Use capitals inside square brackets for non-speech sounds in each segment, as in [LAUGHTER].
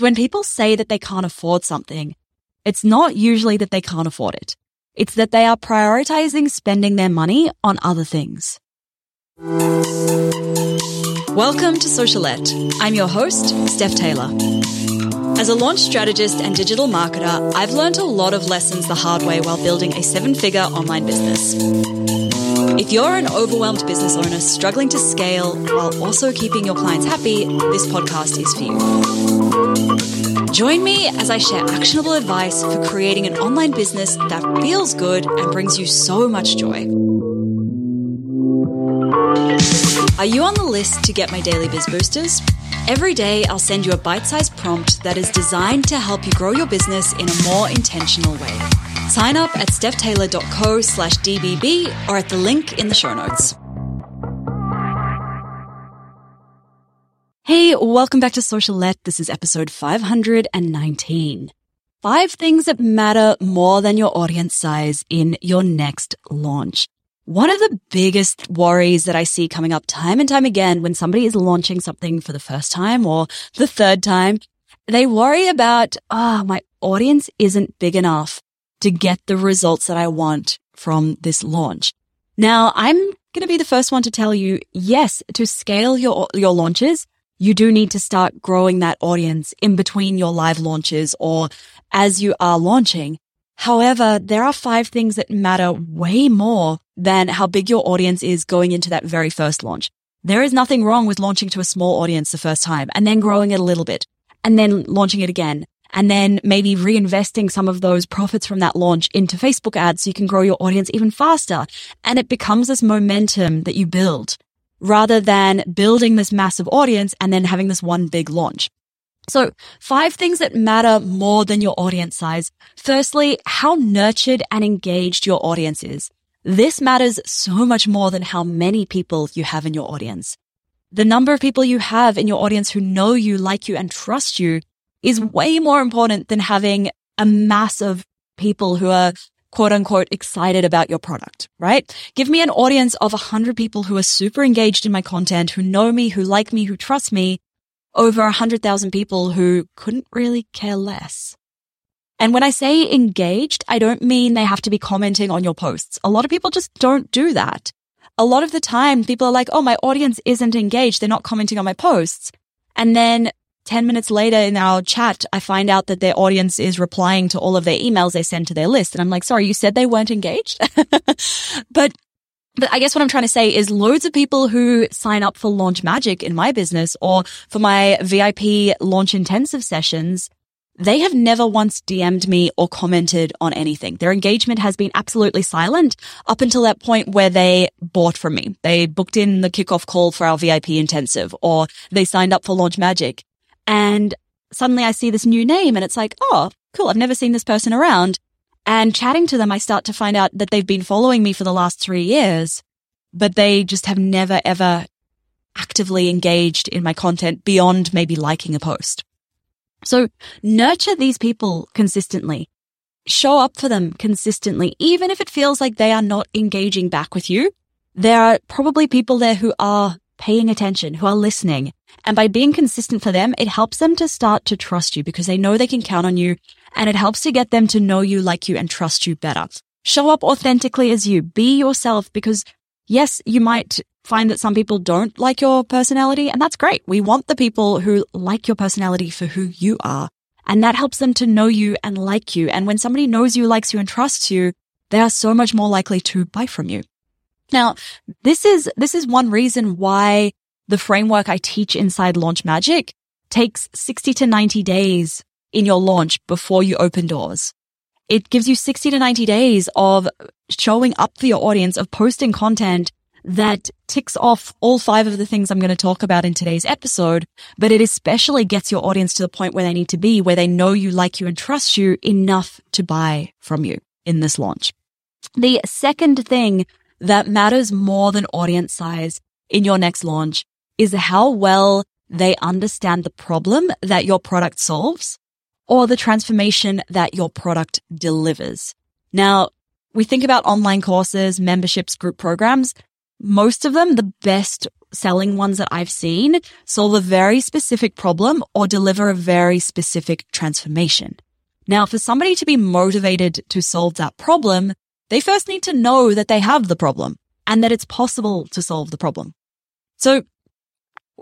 When people say that they can't afford something, it's not usually that they can't afford it. It's that they are prioritizing spending their money on other things. Welcome to Socialette. I'm your host, Steph Taylor. As a launch strategist and digital marketer, I've learned a lot of lessons the hard way while building a seven figure online business. If you're an overwhelmed business owner struggling to scale while also keeping your clients happy, this podcast is for you. Join me as I share actionable advice for creating an online business that feels good and brings you so much joy. Are you on the list to get my daily biz boosters? Every day, I'll send you a bite sized prompt that is designed to help you grow your business in a more intentional way. Sign up at stephtaylor.co slash DBB or at the link in the show notes. Hey, welcome back to Socialette. This is episode 519. Five things that matter more than your audience size in your next launch. One of the biggest worries that I see coming up time and time again when somebody is launching something for the first time or the third time, they worry about, ah, oh, my audience isn't big enough to get the results that I want from this launch. Now, I'm going to be the first one to tell you, yes, to scale your, your launches, you do need to start growing that audience in between your live launches or as you are launching. However, there are five things that matter way more than how big your audience is going into that very first launch. There is nothing wrong with launching to a small audience the first time and then growing it a little bit and then launching it again and then maybe reinvesting some of those profits from that launch into Facebook ads so you can grow your audience even faster. And it becomes this momentum that you build rather than building this massive audience and then having this one big launch. So five things that matter more than your audience size. Firstly, how nurtured and engaged your audience is. This matters so much more than how many people you have in your audience. The number of people you have in your audience who know you, like you, and trust you is way more important than having a mass of people who are quote unquote excited about your product, right? Give me an audience of a hundred people who are super engaged in my content, who know me, who like me, who trust me, over 100,000 people who couldn't really care less. And when I say engaged, I don't mean they have to be commenting on your posts. A lot of people just don't do that. A lot of the time people are like, Oh, my audience isn't engaged. They're not commenting on my posts. And then 10 minutes later in our chat, I find out that their audience is replying to all of their emails they send to their list. And I'm like, sorry, you said they weren't engaged? [LAUGHS] but but I guess what I'm trying to say is loads of people who sign up for Launch Magic in my business or for my VIP launch intensive sessions, they have never once DM'd me or commented on anything. Their engagement has been absolutely silent up until that point where they bought from me. They booked in the kickoff call for our VIP intensive or they signed up for Launch Magic. And suddenly I see this new name and it's like, oh, cool. I've never seen this person around. And chatting to them, I start to find out that they've been following me for the last three years, but they just have never ever actively engaged in my content beyond maybe liking a post. So nurture these people consistently. Show up for them consistently, even if it feels like they are not engaging back with you. There are probably people there who are paying attention, who are listening. And by being consistent for them, it helps them to start to trust you because they know they can count on you and it helps to get them to know you, like you, and trust you better. Show up authentically as you. Be yourself because yes, you might find that some people don't like your personality and that's great. We want the people who like your personality for who you are. And that helps them to know you and like you. And when somebody knows you, likes you and trusts you, they are so much more likely to buy from you. Now, this is, this is one reason why the framework I teach inside Launch Magic takes 60 to 90 days in your launch before you open doors. It gives you 60 to 90 days of showing up for your audience, of posting content that ticks off all five of the things I'm going to talk about in today's episode, but it especially gets your audience to the point where they need to be, where they know you, like you, and trust you enough to buy from you in this launch. The second thing that matters more than audience size in your next launch is how well they understand the problem that your product solves or the transformation that your product delivers. Now, we think about online courses, memberships, group programs. most of them, the best selling ones that I've seen solve a very specific problem or deliver a very specific transformation. Now, for somebody to be motivated to solve that problem, they first need to know that they have the problem and that it's possible to solve the problem. So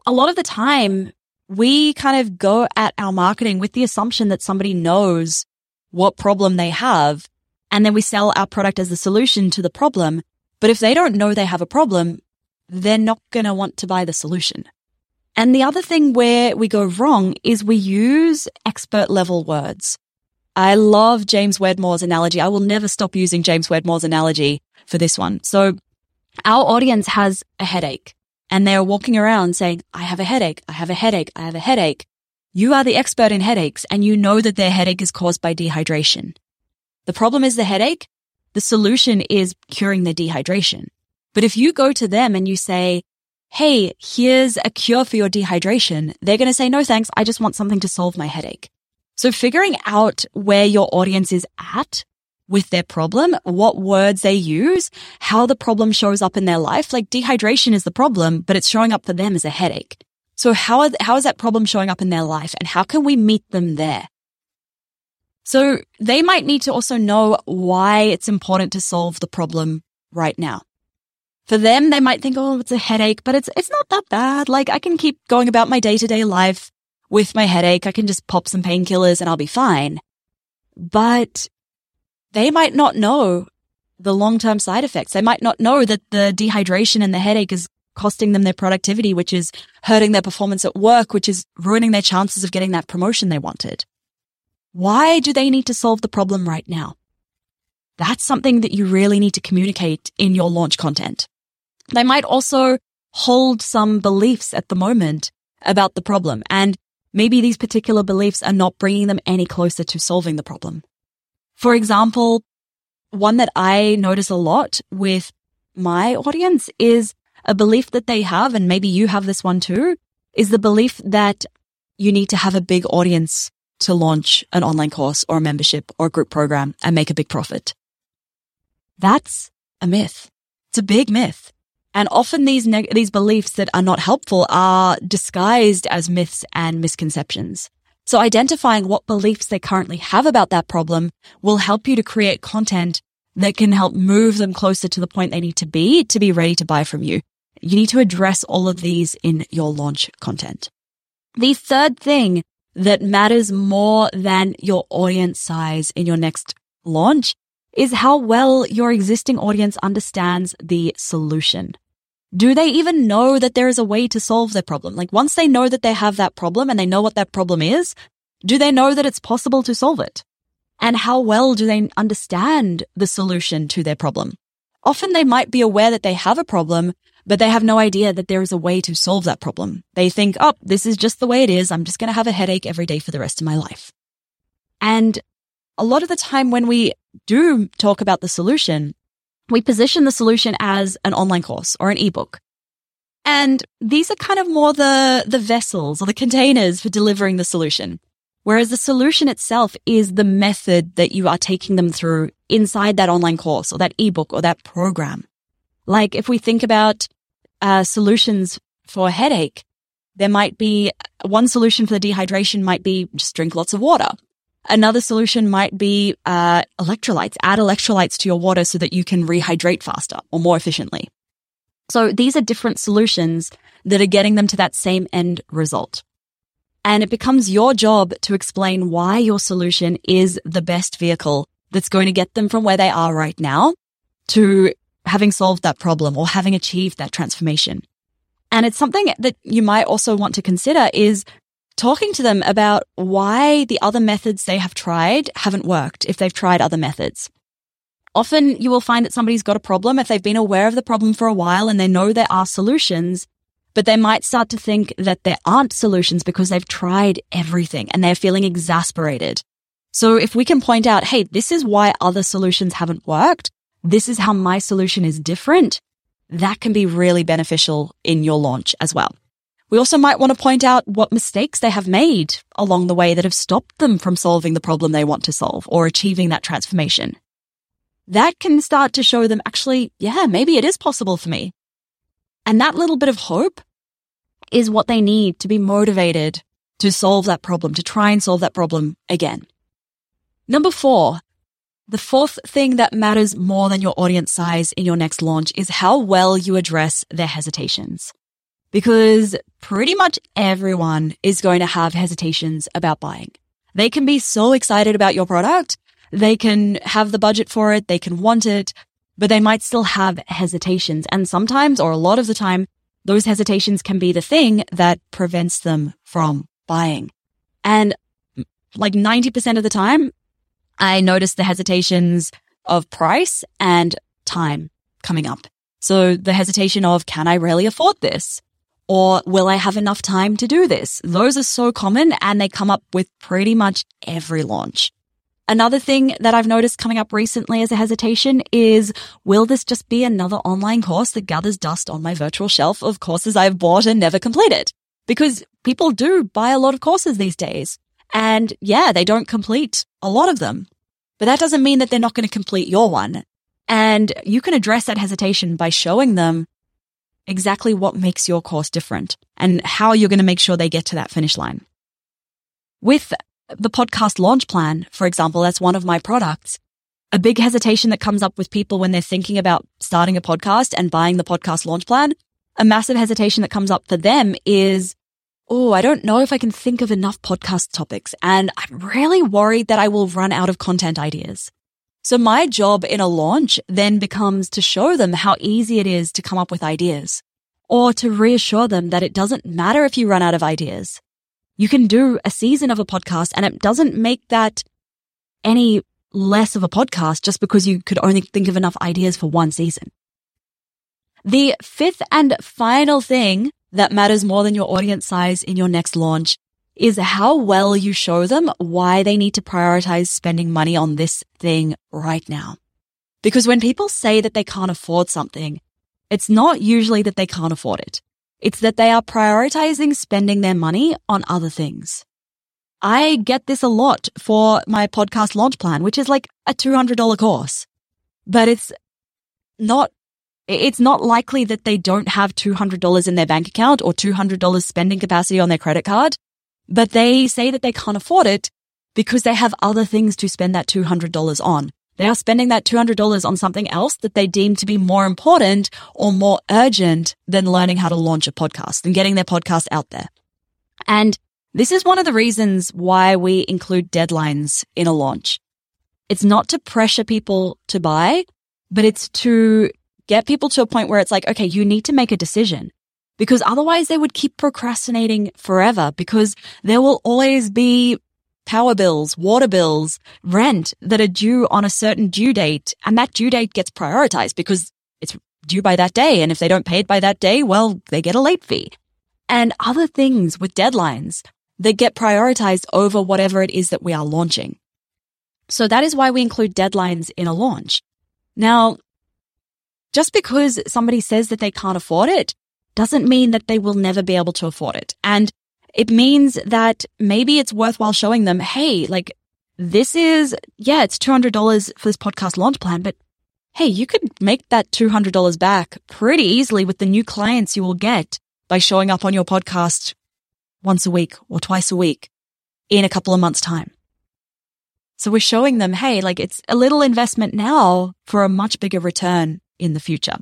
a lot of the time we kind of go at our marketing with the assumption that somebody knows what problem they have. And then we sell our product as the solution to the problem. But if they don't know they have a problem, they're not going to want to buy the solution. And the other thing where we go wrong is we use expert level words. I love James Wedmore's analogy. I will never stop using James Wedmore's analogy for this one. So our audience has a headache and they're walking around saying, I have a headache. I have a headache. I have a headache. You are the expert in headaches and you know that their headache is caused by dehydration. The problem is the headache. The solution is curing the dehydration. But if you go to them and you say, Hey, here's a cure for your dehydration, they're going to say, no thanks. I just want something to solve my headache. So figuring out where your audience is at with their problem, what words they use, how the problem shows up in their life. Like dehydration is the problem, but it's showing up for them as a headache. So how, are, how is that problem showing up in their life and how can we meet them there? So they might need to also know why it's important to solve the problem right now. For them, they might think, oh, it's a headache, but it's, it's not that bad. Like I can keep going about my day to day life with my headache. I can just pop some painkillers and I'll be fine. But they might not know the long-term side effects. They might not know that the dehydration and the headache is costing them their productivity, which is hurting their performance at work, which is ruining their chances of getting that promotion they wanted. Why do they need to solve the problem right now? That's something that you really need to communicate in your launch content. They might also hold some beliefs at the moment about the problem and maybe these particular beliefs are not bringing them any closer to solving the problem. For example, one that I notice a lot with my audience is a belief that they have, and maybe you have this one too, is the belief that you need to have a big audience to launch an online course or a membership or a group program and make a big profit. That's a myth. It's a big myth. And often these neg- these beliefs that are not helpful are disguised as myths and misconceptions. So identifying what beliefs they currently have about that problem will help you to create content that can help move them closer to the point they need to be to be ready to buy from you. You need to address all of these in your launch content. The third thing that matters more than your audience size in your next launch is how well your existing audience understands the solution. Do they even know that there is a way to solve their problem? Like once they know that they have that problem and they know what that problem is, do they know that it's possible to solve it? And how well do they understand the solution to their problem? Often they might be aware that they have a problem, but they have no idea that there is a way to solve that problem. They think, oh, this is just the way it is. I'm just going to have a headache every day for the rest of my life. And a lot of the time when we do talk about the solution, we position the solution as an online course or an ebook. And these are kind of more the, the vessels or the containers for delivering the solution. Whereas the solution itself is the method that you are taking them through inside that online course or that ebook or that program. Like if we think about uh, solutions for headache, there might be one solution for the dehydration might be just drink lots of water. Another solution might be uh, electrolytes. Add electrolytes to your water so that you can rehydrate faster or more efficiently. So these are different solutions that are getting them to that same end result. And it becomes your job to explain why your solution is the best vehicle that's going to get them from where they are right now to having solved that problem or having achieved that transformation. And it's something that you might also want to consider is talking to them about why the other methods they have tried haven't worked if they've tried other methods. Often you will find that somebody's got a problem if they've been aware of the problem for a while and they know there are solutions, but they might start to think that there aren't solutions because they've tried everything and they're feeling exasperated. So if we can point out, hey, this is why other solutions haven't worked. This is how my solution is different. That can be really beneficial in your launch as well. We also might want to point out what mistakes they have made along the way that have stopped them from solving the problem they want to solve or achieving that transformation. That can start to show them actually, yeah, maybe it is possible for me. And that little bit of hope is what they need to be motivated to solve that problem, to try and solve that problem again. Number four, the fourth thing that matters more than your audience size in your next launch is how well you address their hesitations. Because pretty much everyone is going to have hesitations about buying. They can be so excited about your product. They can have the budget for it. They can want it, but they might still have hesitations. And sometimes, or a lot of the time, those hesitations can be the thing that prevents them from buying. And like 90% of the time, I notice the hesitations of price and time coming up. So the hesitation of, can I really afford this? Or will I have enough time to do this? Those are so common and they come up with pretty much every launch. Another thing that I've noticed coming up recently as a hesitation is, will this just be another online course that gathers dust on my virtual shelf of courses I've bought and never completed? Because people do buy a lot of courses these days. And yeah, they don't complete a lot of them, but that doesn't mean that they're not going to complete your one. And you can address that hesitation by showing them exactly what makes your course different and how you're going to make sure they get to that finish line. With the podcast launch plan, for example, that's one of my products. A big hesitation that comes up with people when they're thinking about starting a podcast and buying the podcast launch plan, a massive hesitation that comes up for them is, Oh, I don't know if I can think of enough podcast topics and I'm really worried that I will run out of content ideas. So my job in a launch then becomes to show them how easy it is to come up with ideas or to reassure them that it doesn't matter if you run out of ideas. You can do a season of a podcast and it doesn't make that any less of a podcast just because you could only think of enough ideas for one season. The fifth and final thing that matters more than your audience size in your next launch is how well you show them why they need to prioritize spending money on this thing right now. Because when people say that they can't afford something, it's not usually that they can't afford it. It's that they are prioritizing spending their money on other things. I get this a lot for my podcast launch plan, which is like a $200 course, but it's not, it's not likely that they don't have $200 in their bank account or $200 spending capacity on their credit card, but they say that they can't afford it because they have other things to spend that $200 on. They are spending that $200 on something else that they deem to be more important or more urgent than learning how to launch a podcast and getting their podcast out there. And this is one of the reasons why we include deadlines in a launch. It's not to pressure people to buy, but it's to get people to a point where it's like, okay, you need to make a decision because otherwise they would keep procrastinating forever because there will always be power bills, water bills, rent that are due on a certain due date. And that due date gets prioritized because it's due by that day. And if they don't pay it by that day, well, they get a late fee. And other things with deadlines that get prioritized over whatever it is that we are launching. So that is why we include deadlines in a launch. Now, just because somebody says that they can't afford it doesn't mean that they will never be able to afford it. And it means that maybe it's worthwhile showing them, hey, like this is, yeah, it's $200 for this podcast launch plan, but hey, you could make that $200 back pretty easily with the new clients you will get by showing up on your podcast once a week or twice a week in a couple of months time. So we're showing them, hey, like it's a little investment now for a much bigger return in the future.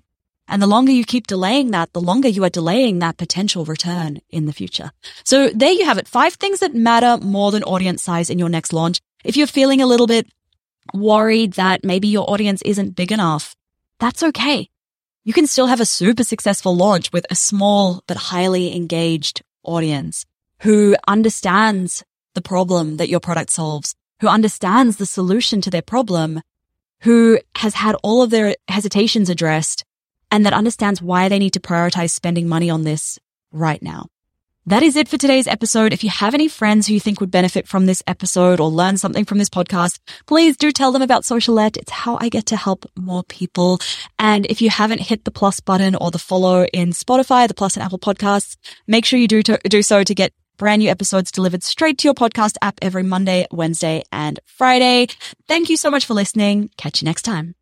And the longer you keep delaying that, the longer you are delaying that potential return in the future. So there you have it. Five things that matter more than audience size in your next launch. If you're feeling a little bit worried that maybe your audience isn't big enough, that's okay. You can still have a super successful launch with a small but highly engaged audience who understands the problem that your product solves, who understands the solution to their problem, who has had all of their hesitations addressed and that understands why they need to prioritize spending money on this right now. That is it for today's episode. If you have any friends who you think would benefit from this episode or learn something from this podcast, please do tell them about Socialette. It's how I get to help more people. And if you haven't hit the plus button or the follow in Spotify, the plus and Apple podcasts, make sure you do, to, do so to get brand new episodes delivered straight to your podcast app every Monday, Wednesday, and Friday. Thank you so much for listening. Catch you next time.